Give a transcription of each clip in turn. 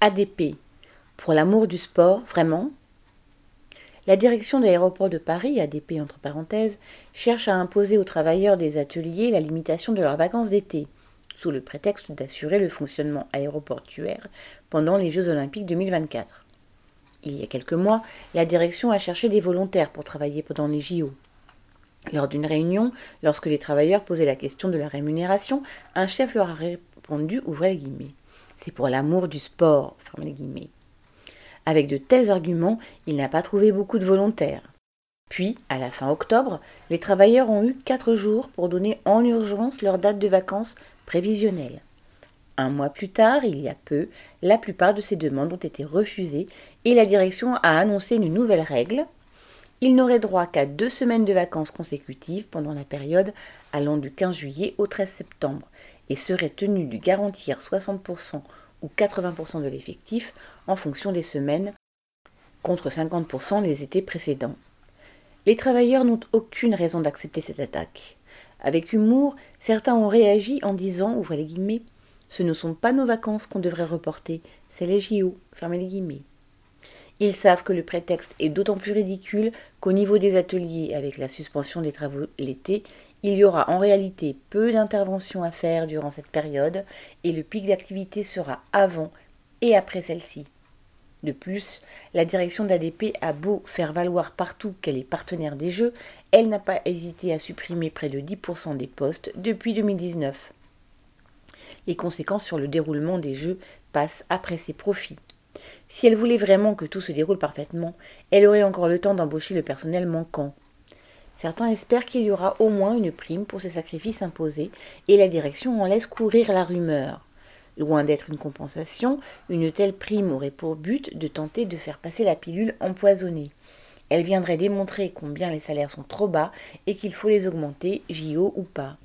ADP. Pour l'amour du sport, vraiment? La direction de l'aéroport de Paris, ADP entre parenthèses, cherche à imposer aux travailleurs des ateliers la limitation de leurs vacances d'été, sous le prétexte d'assurer le fonctionnement aéroportuaire pendant les Jeux olympiques 2024. Il y a quelques mois, la direction a cherché des volontaires pour travailler pendant les JO. Lors d'une réunion, lorsque les travailleurs posaient la question de la rémunération, un chef leur a répondu, ouvrez les guillemets, c'est pour l'amour du sport, fermez les guillemets. Avec de tels arguments, il n'a pas trouvé beaucoup de volontaires. Puis, à la fin octobre, les travailleurs ont eu quatre jours pour donner en urgence leur date de vacances prévisionnelle. Un mois plus tard, il y a peu, la plupart de ces demandes ont été refusées et la direction a annoncé une nouvelle règle. Ils n'auraient droit qu'à deux semaines de vacances consécutives pendant la période allant du 15 juillet au 13 septembre et seraient tenus de garantir 60% ou 80% de l'effectif en fonction des semaines contre 50% les étés précédents. Les travailleurs n'ont aucune raison d'accepter cette attaque. Avec humour, certains ont réagi en disant, ouvrez les guillemets, ce ne sont pas nos vacances qu'on devrait reporter, c'est les JO, fermez les guillemets. Ils savent que le prétexte est d'autant plus ridicule qu'au niveau des ateliers, avec la suspension des travaux l'été, il y aura en réalité peu d'interventions à faire durant cette période et le pic d'activité sera avant et après celle-ci. De plus, la direction d'ADP a beau faire valoir partout qu'elle est partenaire des Jeux, elle n'a pas hésité à supprimer près de 10% des postes depuis 2019. Les conséquences sur le déroulement des Jeux passent après ses profits. Si elle voulait vraiment que tout se déroule parfaitement, elle aurait encore le temps d'embaucher le personnel manquant. Certains espèrent qu'il y aura au moins une prime pour ces sacrifices imposés, et la direction en laisse courir la rumeur. Loin d'être une compensation, une telle prime aurait pour but de tenter de faire passer la pilule empoisonnée. Elle viendrait démontrer combien les salaires sont trop bas et qu'il faut les augmenter, JO ou pas.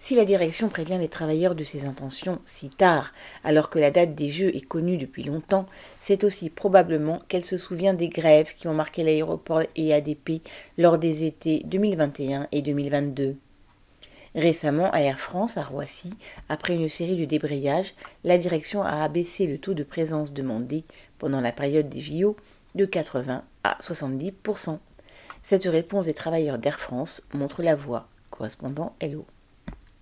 Si la direction prévient les travailleurs de ses intentions si tard, alors que la date des Jeux est connue depuis longtemps, c'est aussi probablement qu'elle se souvient des grèves qui ont marqué l'aéroport et ADP lors des étés 2021 et 2022. Récemment, à Air France, à Roissy, après une série de débrayages, la direction a abaissé le taux de présence demandé pendant la période des JO de 80 à 70% Cette réponse des travailleurs d'Air France montre la voie. Correspondant Hello.